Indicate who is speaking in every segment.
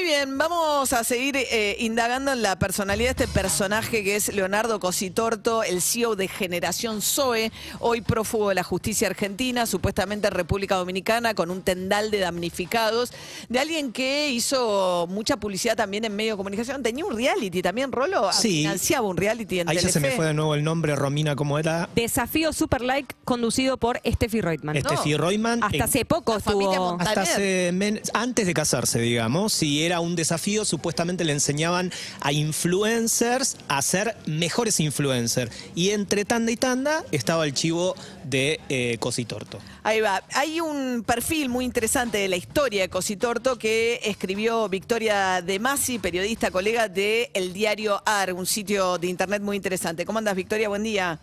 Speaker 1: Muy bien, vamos a seguir eh, indagando en la personalidad de este personaje que es Leonardo Cositorto, el CEO de Generación Zoe, hoy prófugo de la justicia argentina, supuestamente en República Dominicana, con un tendal de damnificados, de alguien que hizo mucha publicidad también en medio de comunicación. Tenía un reality también, Rolo,
Speaker 2: Sí.
Speaker 1: financiaba un reality en
Speaker 2: Ahí ya se me fue de nuevo el nombre, Romina, ¿cómo era?
Speaker 3: Desafío Super Like conducido por Steffi Reutemann.
Speaker 2: Steffi Reutemann.
Speaker 3: Hasta
Speaker 2: en-
Speaker 3: hace poco estuvo.
Speaker 2: Hasta hace men- antes de casarse, digamos, si era un desafío, supuestamente le enseñaban a influencers a ser mejores influencers. Y entre tanda y tanda estaba el chivo de eh, Cositorto.
Speaker 1: Ahí va. Hay un perfil muy interesante de la historia de Cositorto que escribió Victoria De Masi, periodista, colega de El Diario AR, un sitio de internet muy interesante. ¿Cómo andas, Victoria? Buen día.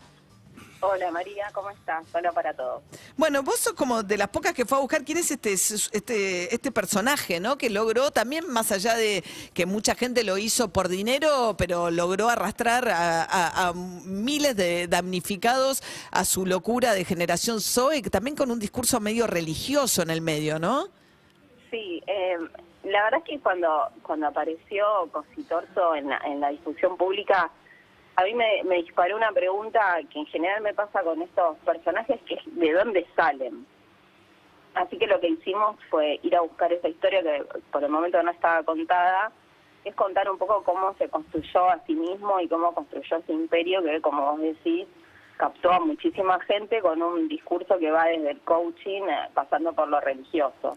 Speaker 4: Hola María, ¿cómo estás? Hola para todos.
Speaker 1: Bueno, vos sos como de las pocas que fue a buscar quién es este, este, este personaje, ¿no? Que logró también, más allá de que mucha gente lo hizo por dinero, pero logró arrastrar a, a- a miles de damnificados a su locura de generación Zoe, también con un discurso medio religioso en el medio, ¿no?
Speaker 4: Sí, eh, la verdad es que cuando cuando apareció Cositorto en la, en la difusión pública, a mí me, me disparó una pregunta que en general me pasa con estos personajes, que es ¿de dónde salen? Así que lo que hicimos fue ir a buscar esa historia que por el momento no estaba contada, es contar un poco cómo se construyó a sí mismo y cómo construyó ese imperio que, como vos decís, captó a muchísima gente con un discurso que va desde el coaching eh, pasando por lo religioso.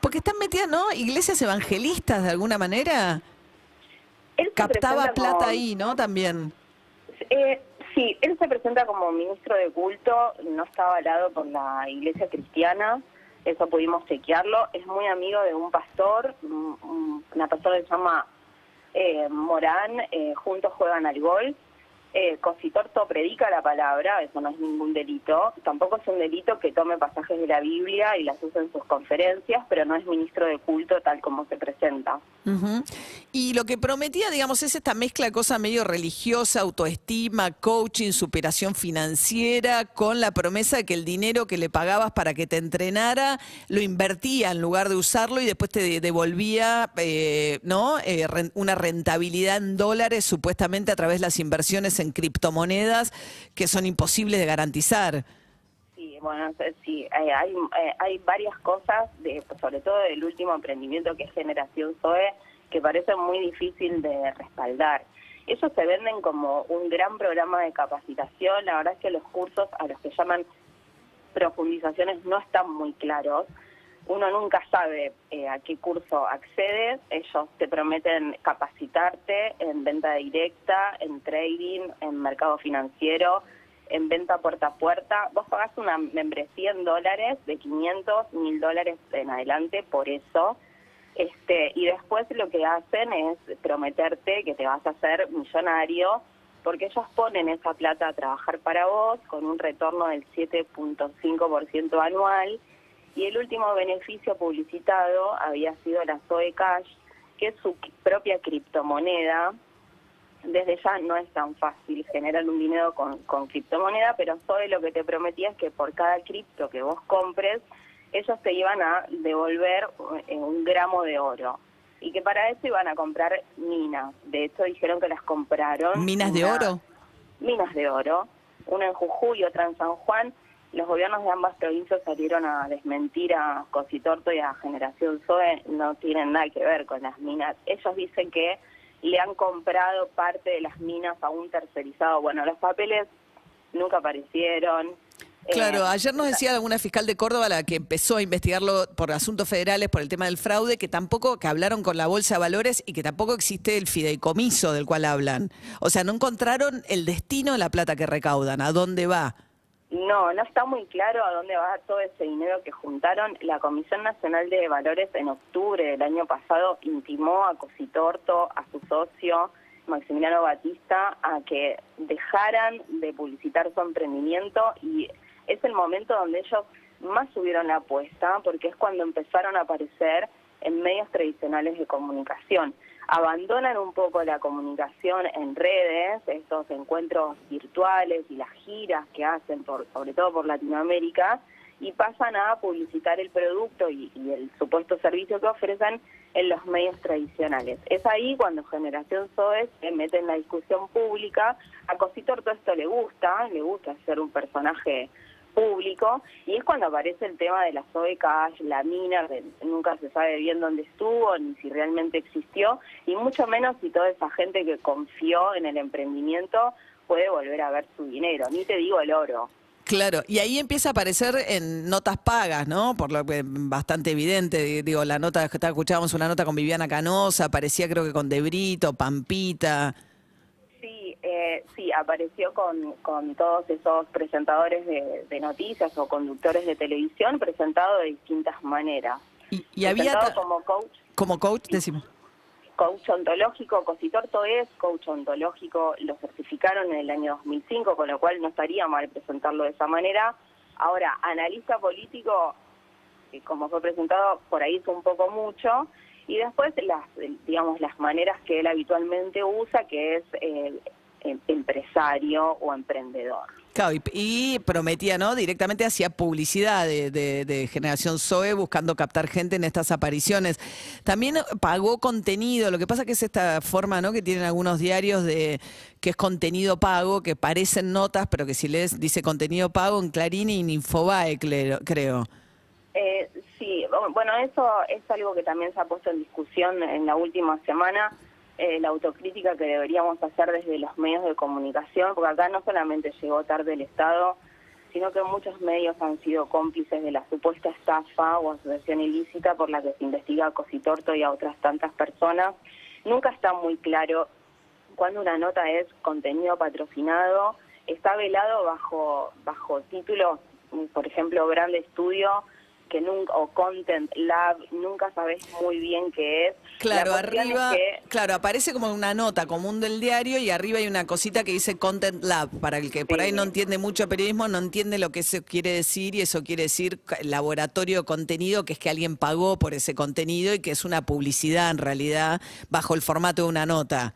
Speaker 1: Porque están metidas, ¿no? Iglesias evangelistas de alguna manera.
Speaker 4: Él
Speaker 1: Captaba plata
Speaker 4: como-
Speaker 1: ahí, ¿no? También.
Speaker 4: Eh, sí, él se presenta como ministro de culto, no está avalado por la iglesia cristiana, eso pudimos chequearlo. Es muy amigo de un pastor, un- un- una persona que se llama eh, Morán, eh, juntos juegan al golf. Eh, Cositorto predica la palabra, eso no es ningún delito. Tampoco es un delito que tome pasajes de la Biblia y las use en sus conferencias, pero no es ministro de culto tal como se presenta.
Speaker 1: Y lo que prometía, digamos, es esta mezcla de cosa medio religiosa, autoestima, coaching, superación financiera, con la promesa de que el dinero que le pagabas para que te entrenara lo invertía en lugar de usarlo y después te de- devolvía, eh, ¿no? Eh, una rentabilidad en dólares, supuestamente a través de las inversiones en criptomonedas que son imposibles de garantizar.
Speaker 4: Sí, bueno, sí, eh, hay, eh, hay varias cosas, de, sobre todo del último emprendimiento que es Generación Zoe, que parecen muy difícil de respaldar. Ellos se venden como un gran programa de capacitación, la verdad es que los cursos a los que llaman profundizaciones no están muy claros. Uno nunca sabe eh, a qué curso accedes. Ellos te prometen capacitarte en venta directa, en trading, en mercado financiero, en venta puerta a puerta. Vos pagás una membresía en dólares de 500, 1000 dólares en adelante por eso. Este, y después lo que hacen es prometerte que te vas a hacer millonario porque ellos ponen esa plata a trabajar para vos con un retorno del 7.5% anual y el último beneficio publicitado había sido la Zoe Cash, que es su propia criptomoneda. Desde ya no es tan fácil generar un dinero con, con criptomoneda, pero Zoe lo que te prometía es que por cada cripto que vos compres, ellos te iban a devolver eh, un gramo de oro. Y que para eso iban a comprar minas. De hecho, dijeron que las compraron.
Speaker 1: ¿Minas de oro?
Speaker 4: minas de oro, una en Jujuy y otra en San Juan. Los gobiernos de ambas provincias salieron a desmentir a Cositorto y a Generación Zoe, no tienen nada que ver con las minas. Ellos dicen que le han comprado parte de las minas a un tercerizado. Bueno, los papeles nunca aparecieron.
Speaker 1: Claro,
Speaker 4: Eh,
Speaker 1: ayer nos decía alguna fiscal de Córdoba, la que empezó a investigarlo por asuntos federales, por el tema del fraude, que tampoco, que hablaron con la Bolsa de Valores y que tampoco existe el fideicomiso del cual hablan. O sea, no encontraron el destino de la plata que recaudan, a dónde va.
Speaker 4: No, no está muy claro a dónde va todo ese dinero que juntaron. La Comisión Nacional de Valores en octubre del año pasado intimó a Cositorto, a su socio Maximiliano Batista, a que dejaran de publicitar su emprendimiento y es el momento donde ellos más subieron la apuesta porque es cuando empezaron a aparecer en medios tradicionales de comunicación. abandonan un poco la comunicación en redes, estos encuentros virtuales y las giras que hacen, por, sobre todo por Latinoamérica, y pasan a publicitar el producto y, y el supuesto servicio que ofrecen en los medios tradicionales. Es ahí cuando Generación Zoe se mete en la discusión pública. A Cositor todo esto le gusta, le gusta ser un personaje público, y es cuando aparece el tema de la Zoe Cash, la mina, nunca se sabe bien dónde estuvo, ni si realmente existió, y mucho menos si toda esa gente que confió en el emprendimiento puede volver a ver su dinero, ni te digo el oro.
Speaker 1: Claro, y ahí empieza a aparecer en notas pagas, ¿no? Por lo que bastante evidente, digo, la nota escuchábamos una nota con Viviana Canosa, aparecía creo que con Debrito, Pampita.
Speaker 4: Sí, eh, sí, apareció con, con todos esos presentadores de, de noticias o conductores de televisión presentado de distintas maneras.
Speaker 1: Y, y había
Speaker 4: como coach
Speaker 1: como coach, decimos.
Speaker 4: coach ontológico, Cositorto es coach ontológico, lo certificaron en el año 2005, con lo cual no estaría mal presentarlo de esa manera. Ahora, analista político, que como fue presentado, por ahí es un poco mucho. Y después, las digamos, las maneras que él habitualmente usa, que es eh, empresario o emprendedor.
Speaker 1: Claro, y, y prometía, ¿no? Directamente hacía publicidad de, de- de Generación Zoe buscando captar gente en estas apariciones. También pagó contenido, lo que pasa que es esta forma, ¿no? Que tienen algunos diarios de que es contenido pago, que parecen notas, pero que si lees dice contenido pago en Clarín y en Infobae, creo.
Speaker 4: Eh, sí, bueno, eso es algo que también se ha puesto en discusión en la última semana, eh, la autocrítica que deberíamos hacer desde los medios de comunicación, porque acá no solamente llegó tarde el Estado, sino que muchos medios han sido cómplices de la supuesta estafa o asociación ilícita por la que se investiga a Cositorto y a otras tantas personas. Nunca está muy claro cuando una nota es contenido patrocinado, está velado bajo bajo títulos, por ejemplo, Grande Estudio, que nunca o Content Lab, nunca sabes muy bien qué es.
Speaker 1: Claro,
Speaker 4: es
Speaker 1: arriba,
Speaker 4: que-
Speaker 1: claro, aparece como una nota común del diario y arriba hay una cosita que dice Content Lab, para el que por ahí no entiende mucho periodismo, no entiende lo que eso quiere decir y eso quiere decir laboratorio de contenido, que es que alguien pagó por ese contenido y que es una publicidad en realidad bajo el formato de una nota.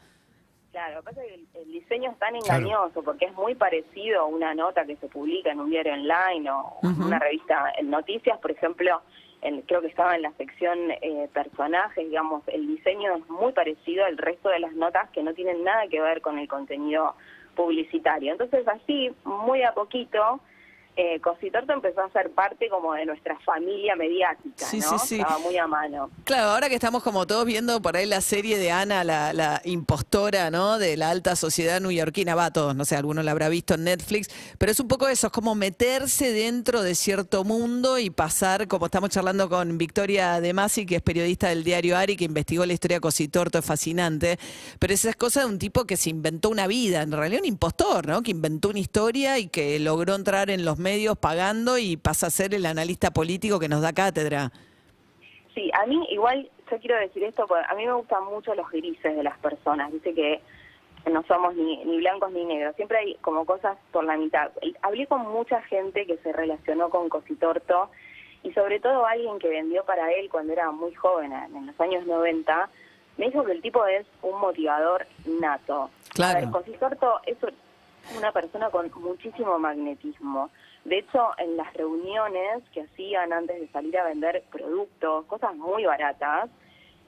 Speaker 4: Claro, lo que pasa es que el, el diseño es tan engañoso porque es muy parecido a una nota que se publica en un diario online o en una revista en noticias, por ejemplo, en- creo que estaba en la sección eh, personajes, digamos, el diseño es muy parecido al resto de las notas que no tienen nada que ver con el contenido publicitario. Entonces así, muy a poquito, eh, Cositorto empezó a ser parte como de nuestra familia mediática,
Speaker 1: Sí,
Speaker 4: ¿no?
Speaker 1: sí, sí.
Speaker 4: Estaba muy a mano.
Speaker 1: Claro, ahora que estamos como todos viendo por ahí la serie de Ana, la, la impostora, ¿no? De la alta sociedad neoyorquina, va, todos, no sé, alguno la habrá visto en Netflix, pero es un poco eso, es como meterse dentro de cierto mundo y pasar, como estamos charlando con Victoria De Masi, que es periodista del diario Ari, que investigó la historia de Cositorto, es fascinante, pero esa es cosa de un tipo que se inventó una vida, en realidad un impostor, ¿no? Que inventó una historia y que logró entrar en los medios pagando y pasa a ser el analista político que nos da cátedra.
Speaker 4: Sí, a mí igual, yo quiero decir esto, porque a mí me gustan mucho los grises de las personas, dice que no somos ni, ni blancos ni negros, siempre hay como cosas por la mitad. Hablé con mucha gente que se relacionó con Cositorto y sobre todo alguien que vendió para él cuando era muy joven, en los años 90, me dijo que el tipo es un motivador nato.
Speaker 1: Claro.
Speaker 4: Ver, Cositorto es una persona con muchísimo magnetismo. De hecho, en las reuniones que hacían antes de salir a vender productos, cosas muy baratas,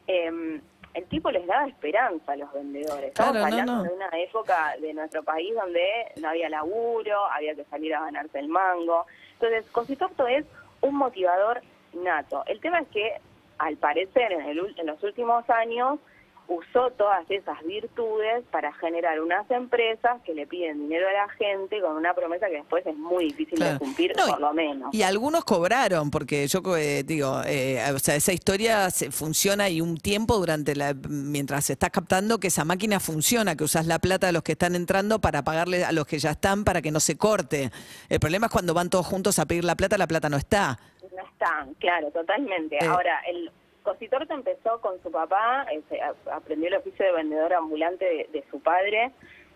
Speaker 4: eh, el tipo les daba esperanza a los vendedores. Estamos
Speaker 1: Claro,
Speaker 4: hablando
Speaker 1: no.
Speaker 4: de una época de nuestro país donde no había laburo, había que salir a ganarse el mango. Entonces, Cositorto es un motivador nato. El tema es que, al parecer, en, el en los últimos años, usó todas esas virtudes para generar unas empresas que le piden dinero a la gente con una promesa que después es muy difícil
Speaker 1: Claro.
Speaker 4: de cumplir,
Speaker 1: No,
Speaker 4: por lo menos.
Speaker 1: Y algunos cobraron, porque yo eh, digo, eh, o sea, esa historia se funciona y un tiempo durante la, mientras estás captando que esa máquina funciona, que usas la plata de los que están entrando para pagarle a los que ya están para que no se corte. El problema es cuando van todos juntos a pedir la plata, la plata no está.
Speaker 4: No está, claro, totalmente.
Speaker 1: Eh.
Speaker 4: Ahora, el Cositorto empezó con su papá, eh, a- aprendió el oficio de vendedor ambulante de, de su padre,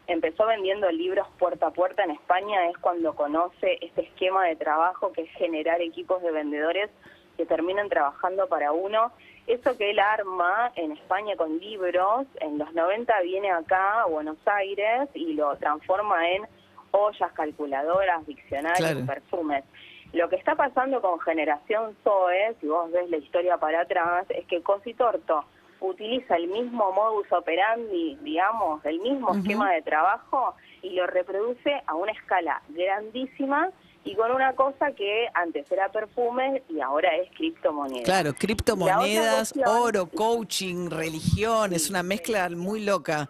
Speaker 4: empezó vendiendo libros puerta a puerta en España, es cuando conoce este esquema de trabajo que es generar equipos de vendedores que terminan trabajando para uno Eso que él arma en España con libros, en los 90 viene acá a Buenos Aires y lo transforma en ollas, calculadoras, diccionarios,
Speaker 1: Claro.
Speaker 4: perfumes. Lo que está pasando con Generación Zoe, si vos ves la historia para atrás, es que Cositorto utiliza el mismo modus operandi, digamos, el mismo esquema de trabajo y lo reproduce a una escala grandísima y con una cosa que antes era perfume y ahora es criptomoneda.
Speaker 1: Claro, criptomonedas,
Speaker 4: cuestión-
Speaker 1: oro, coaching, religión, es una mezcla muy loca.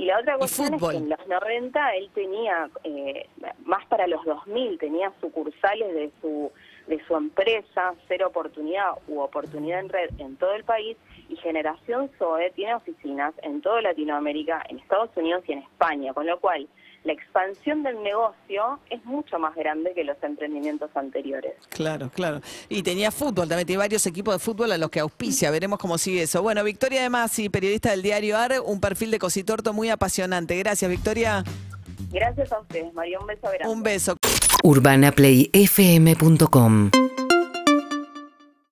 Speaker 4: Y la otra cuestión es que en los 90 él tenía, eh, más para los 2000, tenía sucursales de su de su empresa, Cero Oportunidad u Oportunidad en Red en todo el país y Generación Zoe tiene oficinas en toda Latinoamérica, en Estados Unidos y en España, con lo cual la expansión del negocio es mucho más grande que los emprendimientos anteriores.
Speaker 1: Claro, claro. Y tenía fútbol, también tiene varios equipos de fútbol a los que auspicia. Veremos cómo sigue eso. Bueno, Victoria de Masi, periodista del diario AR, un perfil de Cositorto muy apasionante. Gracias, Victoria.
Speaker 4: Gracias a ustedes, María, un beso grande.
Speaker 1: Un beso.
Speaker 5: urbanaplayfm.com